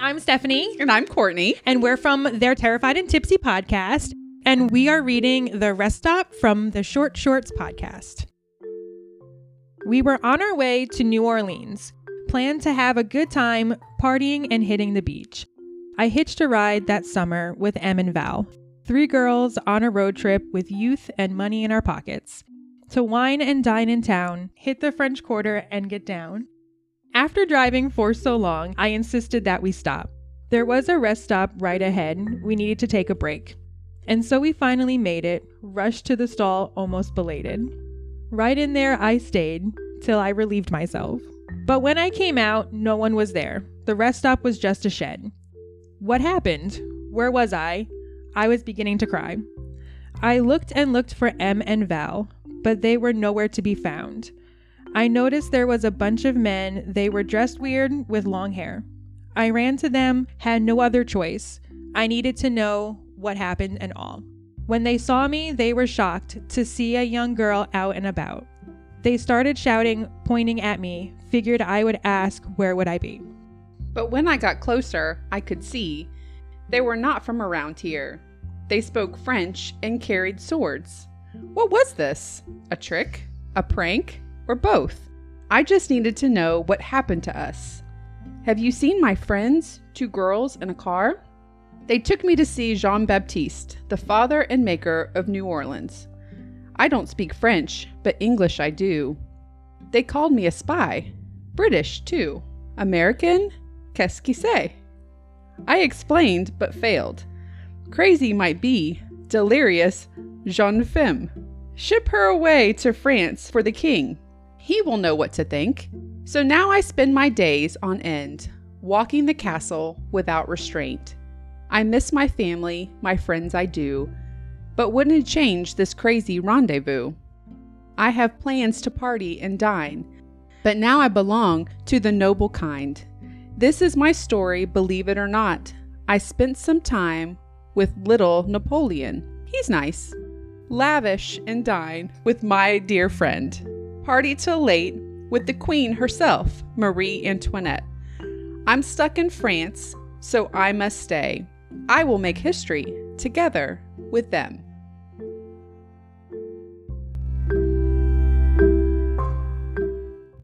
I'm Stefanie, And I'm Courtney. and we're from They're Terrified and Tipsy podcast, and we are reading The Rest Stop from the Short Shorts podcast. We were on our way to New Orleans, planned to have a good time partying and hitting the beach. I hitched a ride that summer with Em and Val, three girls on a road trip with youth and money in our pockets, to wine and dine in town, hit the French Quarter, and get down. After driving for so long, I insisted that we stop. There was a rest stop right ahead. We needed to take a break. And so we finally made it, rushed to the stall almost belated. Right in there, I stayed till I relieved myself. But when I came out, no one was there. The rest stop was just a shed. What happened? Where was I? I was beginning to cry. I looked and looked for Em and Val, but they were nowhere to be found. I noticed there was a bunch of men. They were dressed weird with long hair. I ran to them, had no other choice. I needed to know what happened and all. When they saw me, they were shocked to see a young girl out and about. They started shouting, pointing at me, figured I would ask where would I be. But when I got closer, I could see they were not from around here. They spoke French and carried swords. What was this? A trick? A prank? Or both? I just needed to know what happened to us. Have you seen my friends, two girls in a car? They took me to see Jean Baptiste, the father and maker of New Orleans. I don't speak French, but English I do. They called me a spy. British, too. American? Qu'est-ce qui c'est? I explained, but failed. Crazy might be, delirious, jeune femme. Ship her away to France for the king. He will know what to think. So now I spend my days on end, walking the castle without restraint. I miss my family, my friends I do, but wouldn't it change this crazy rendezvous. I have plans to party and dine, but now I belong to the noble kind. This is my story, believe it or not. I spent some time with little Napoleon. He's nice. Lavish and dine with my dear friend. Party till late with the queen herself, Marie Antoinette. I'm stuck in France, so I must stay. I will make history together with them.